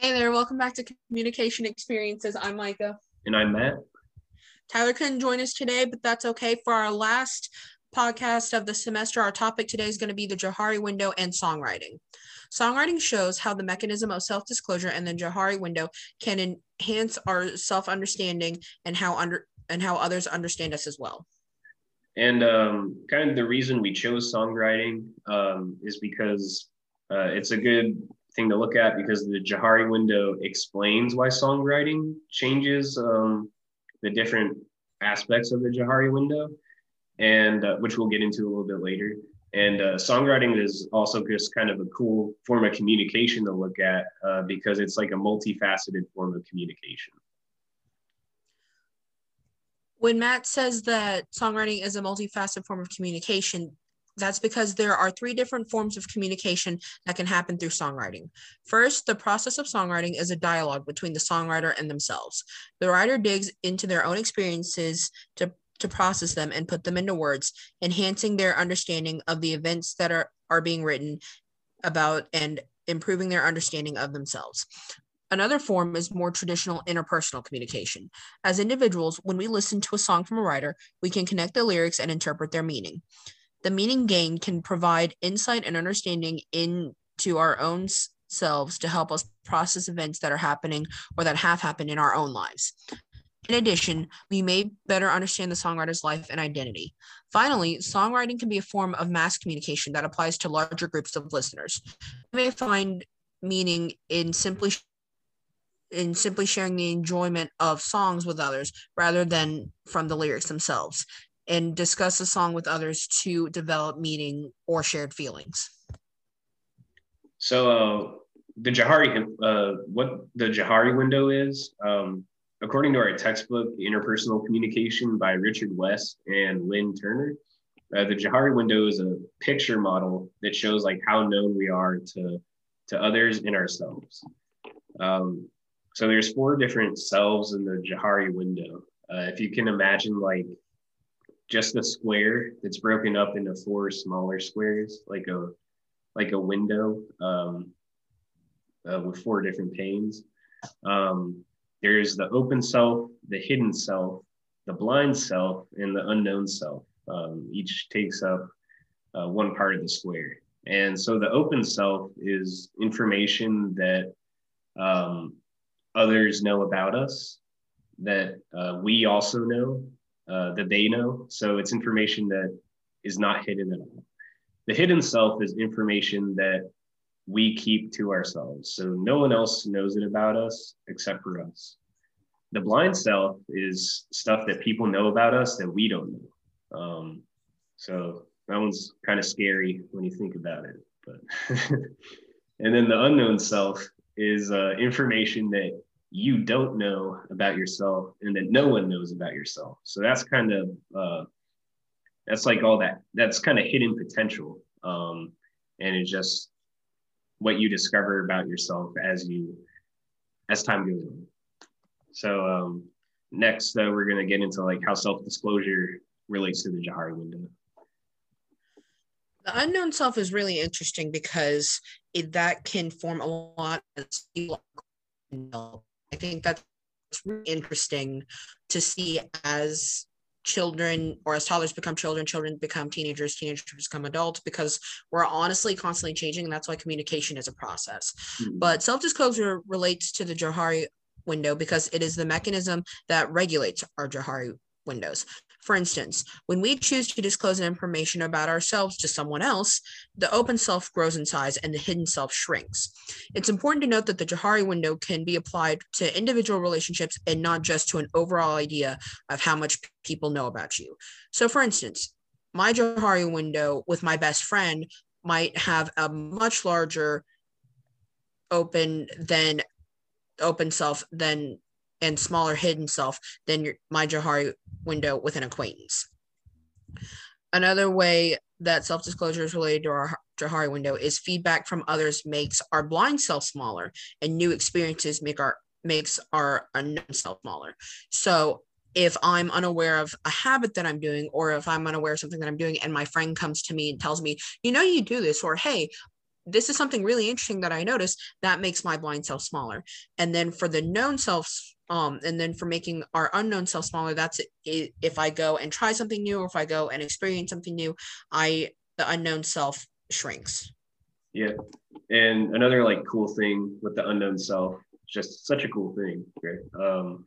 Hey there, welcome back to Communication Experiences. I'm Micah. And I'm Matt. Tyler couldn't join us today, but that's okay. For our last podcast of the semester, our topic today is going to be the Johari window and songwriting. Songwriting shows how the mechanism of self disclosure and the Johari window can enhance our self understanding and how under and how others understand us as well. And um, kind of the reason we chose songwriting um, is because uh, it's a good thing to look at because the Johari window explains why songwriting changes um, the different aspects of the Johari window, and uh, which we'll get into a little bit later. And uh, songwriting is also just kind of a cool form of communication to look at uh, because it's like a multifaceted form of communication. When Matt says that songwriting is a multifaceted form of communication, that's because there are three different forms of communication that can happen through songwriting. First, the process of songwriting is a dialogue between the songwriter and themselves. The writer digs into their own experiences to, to process them and put them into words, enhancing their understanding of the events that are, are being written about and improving their understanding of themselves. Another form is more traditional interpersonal communication. As individuals, when we listen to a song from a writer, we can connect the lyrics and interpret their meaning. The meaning gained can provide insight and understanding into our own selves to help us process events that are happening or that have happened in our own lives. In addition, we may better understand the songwriter's life and identity. Finally, songwriting can be a form of mass communication that applies to larger groups of listeners. We may find meaning in simply in simply sharing the enjoyment of songs with others rather than from the lyrics themselves and discuss a song with others to develop meaning or shared feelings. So, uh, the Johari, uh, what the Johari window is, um, according to our textbook, Interpersonal Communication by Richard West and Lynn Turner, uh, the Johari window is a picture model that shows like how known we are to to others and ourselves. Um, so there's four different selves in the Johari window. Uh, if you can imagine like just a square that's broken up into four smaller squares, like a like a window um, uh, with four different panes. Um, there's the open self, the hidden self, the blind self, and the unknown self. Um, each takes up uh, one part of the square. And so the open self is information that um, others know about us, that uh, we also know, uh, that they know. So it's information that is not hidden at all. The hidden self is information that we keep to ourselves. So no one else knows it about us except for us. The blind self is stuff that people know about us that we don't know. Um, so that one's kind of scary when you think about it. But and then the unknown self is uh, information that you don't know about yourself and that no one knows about yourself. So that's kind of uh, that's like all that that's kind of hidden potential, um, and it's just what you discover about yourself as you as time goes on. So um, next, uh, we're gonna get into like how self disclosure relates to the Johari window. The unknown self is really interesting because it, that can form a lot of I think that's really interesting to see as children or as toddlers become children, children become teenagers, teenagers become adults because we're honestly constantly changing. And that's why communication is a process. Mm-hmm. But self disclosure relates to the Johari window because it is the mechanism that regulates our Johari windows. For instance, when we choose to disclose information about ourselves to someone else, the open self grows in size and the hidden self shrinks. It's important to note that the Johari window can be applied to individual relationships and not just to an overall idea of how much people know about you. So, for instance, my Johari window with my best friend might have a much larger open than open self than and smaller hidden self than your, my Johari window with an acquaintance. Another way that self disclosure is related to our Johari window is feedback from others makes our blind self smaller, and new experiences make our makes our unknown self smaller. So if I'm unaware of a habit that I'm doing, or if I'm unaware of something that I'm doing, and my friend comes to me and tells me, you know, you do this, or hey, this is something really interesting that I noticed that makes my blind self smaller. And then for the known selves, um, and then for making our unknown self smaller, that's if I go and try something new, or if I go and experience something new, I the unknown self shrinks. Yeah, and another like cool thing with the unknown self, just such a cool thing, right? Um,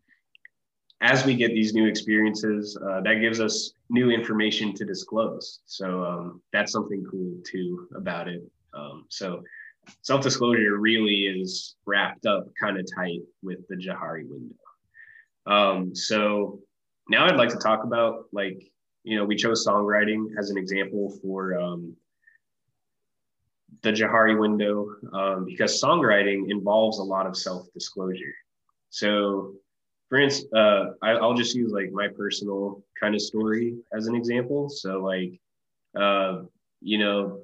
as we get these new experiences, uh, that gives us new information to disclose. So um, that's something cool too about it. Um, so self-disclosure really is wrapped up kind of tight with the Johari window. Um, so now I'd like to talk about like, you know, we chose songwriting as an example for um, the Johari window um, because songwriting involves a lot of self-disclosure. So for instance, uh, I, will just use like my personal kind of story as an example. So like, uh, you know,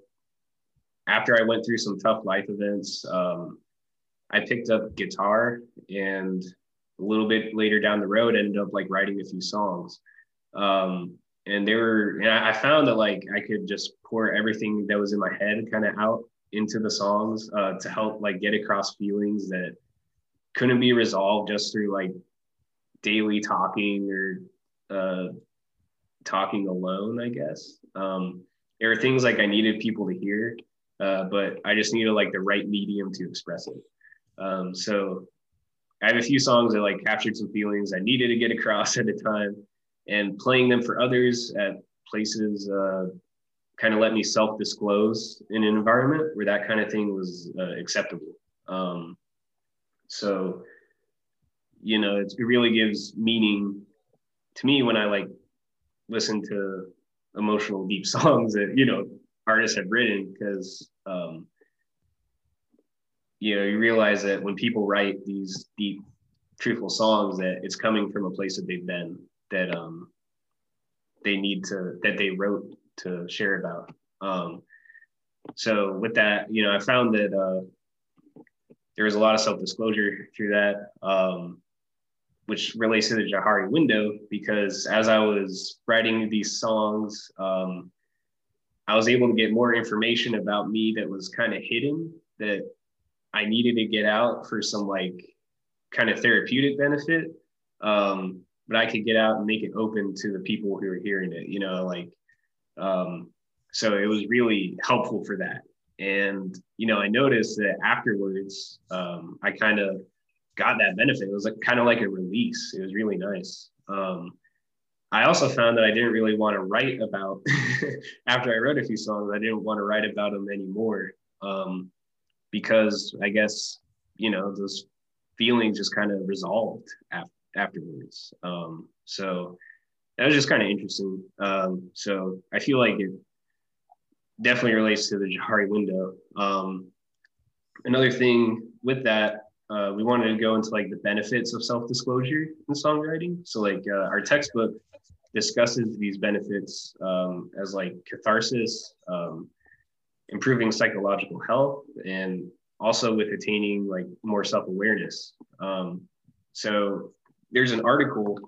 after I went through some tough life events, um, I picked up guitar and a little bit later down the road ended up like writing a few songs. Um, and they were, and I found that like I could just pour everything that was in my head kind of out into the songs uh, to help like get across feelings that couldn't be resolved just through like daily talking or uh, talking alone, I guess. Um, there are things like I needed people to hear uh, but I just needed like the right medium to express it. Um, so I have a few songs that like captured some feelings I needed to get across at the time, and playing them for others at places uh, kind of let me self-disclose in an environment where that kind of thing was uh, acceptable. Um, so, you know, it really gives meaning to me when I like listen to emotional, deep songs that you know artists have written because um, you know you realize that when people write these deep truthful songs that it's coming from a place that they've been that um, they need to that they wrote to share about. Um, so with that you know i found that uh, there was a lot of self-disclosure through that um, which relates to the johari window because as I was writing these songs, um, I was able to get more information about me that was kind of hidden that I needed to get out for some like kind of therapeutic benefit. Um, but I could get out and make it open to the people who are hearing it, you know, like, um, so it was really helpful for that. And, you know, I noticed that afterwards, um, I kind of got that benefit. It was like kind of like a release. It was really nice. Um, I also found that I didn't really want to write about after I wrote a few songs. I didn't want to write about them anymore um, because I guess you know those feelings just kind of resolved af- afterwards. Um, so that was just kind of interesting. Um, so I feel like it definitely relates to the Johari window. Um, another thing with that uh, we wanted to go into like the benefits of self-disclosure in songwriting. So like uh, our textbook discusses these benefits um, as like catharsis, um, improving psychological health, and also with attaining like more self-awareness. Um, so there's an article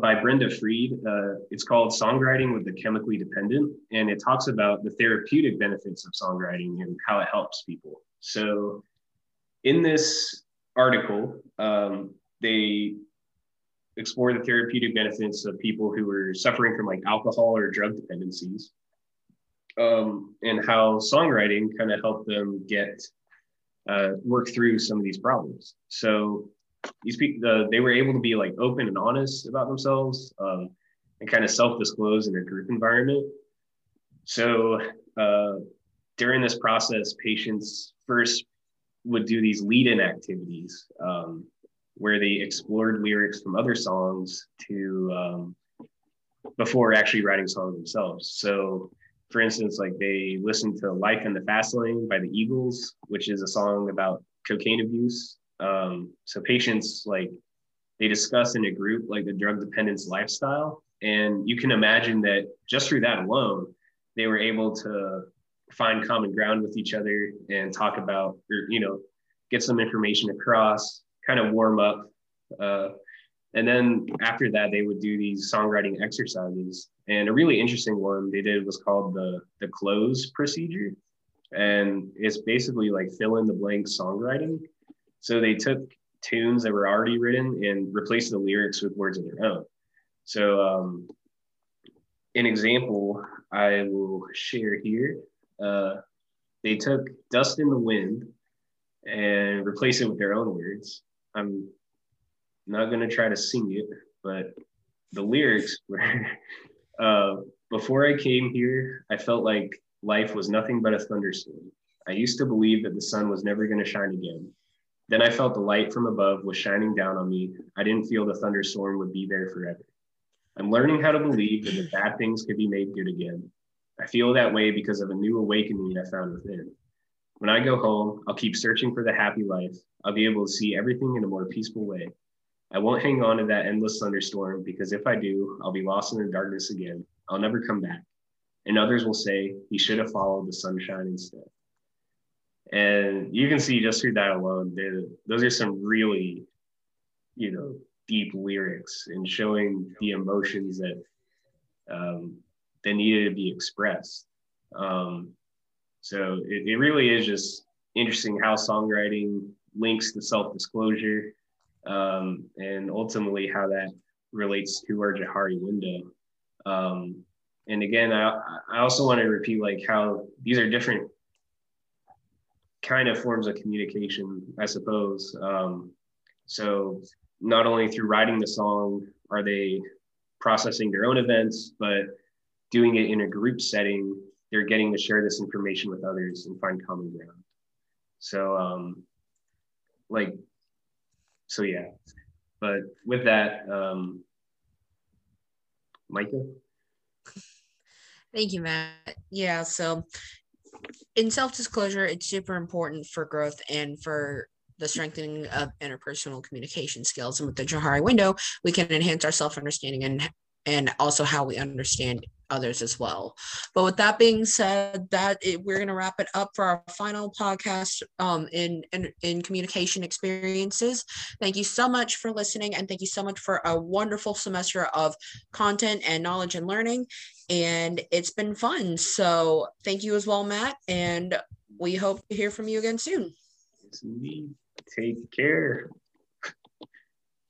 by Brenda Freed. Uh, it's called Songwriting with the Chemically Dependent, and it talks about the therapeutic benefits of songwriting and how it helps people. So in this article, um, they explore the therapeutic benefits of people who are suffering from like alcohol or drug dependencies, um, and how songwriting kind of helped them get uh, work through some of these problems. So these people, the, they were able to be like open and honest about themselves um, and kind of self-disclose in a group environment. So uh, during this process, patients first would do these lead-in activities um, where they explored lyrics from other songs to um, before actually writing songs themselves. So, for instance, like they listened to "Life in the Fast Lane" by the Eagles, which is a song about cocaine abuse. Um, so patients like they discuss in a group like the drug dependence lifestyle, and you can imagine that just through that alone, they were able to find common ground with each other and talk about, or, you know, get some information across, kind of warm up. Uh, and then after that, they would do these songwriting exercises. And a really interesting one they did was called the, the cloze procedure. and it's basically like fill in the blank songwriting. So they took tunes that were already written and replaced the lyrics with words of their own. So, um, an example I will share here. Uh, they took "Dust in the Wind" and replaced it with their own words. I'm not going to try to sing it, but the lyrics were uh, Before I came here, I felt like life was nothing but a thunderstorm. I used to believe that the sun was never going to shine again. Then I felt the light from above was shining down on me. I didn't feel the thunderstorm would be there forever. I'm learning how to believe that the bad things could be made good again. I feel that way because of a new awakening I found within. When I go home, I'll keep searching for the happy life. I'll be able to see everything in a more peaceful way. I won't hang on to that endless thunderstorm because if I do, I'll be lost in the darkness again. I'll never come back. And others will say, he should have followed the sunshine instead. And you can see just through that alone, those are some really, you know, deep lyrics and showing the emotions that um, that needed to be expressed. Um, so it, it really is just interesting how songwriting links to self-disclosure um, and ultimately how that relates to our Johari window. Um, and again, I, I also want to repeat like how these are different kind of forms of communication, I suppose. Um, so not only through writing the song are they processing their own events, but doing it in a group setting, they're getting to share this information with others and find common ground. So, um, like, so yeah. But with that, um, Micah. Thank you, Matt. Yeah, so in self disclosure, it's super important for growth and for the strengthening of interpersonal communication skills. And with the Johari window, we can enhance our self understanding and and also how we understand others as well. But with that being said, that it, we're going to wrap it up for our final podcast um, in, in in communication experiences. Thank you so much for listening, and thank you so much for a wonderful semester of content and knowledge and learning. And it's been fun. So thank you as well, Matt. And we hope to hear from you again soon. Take care.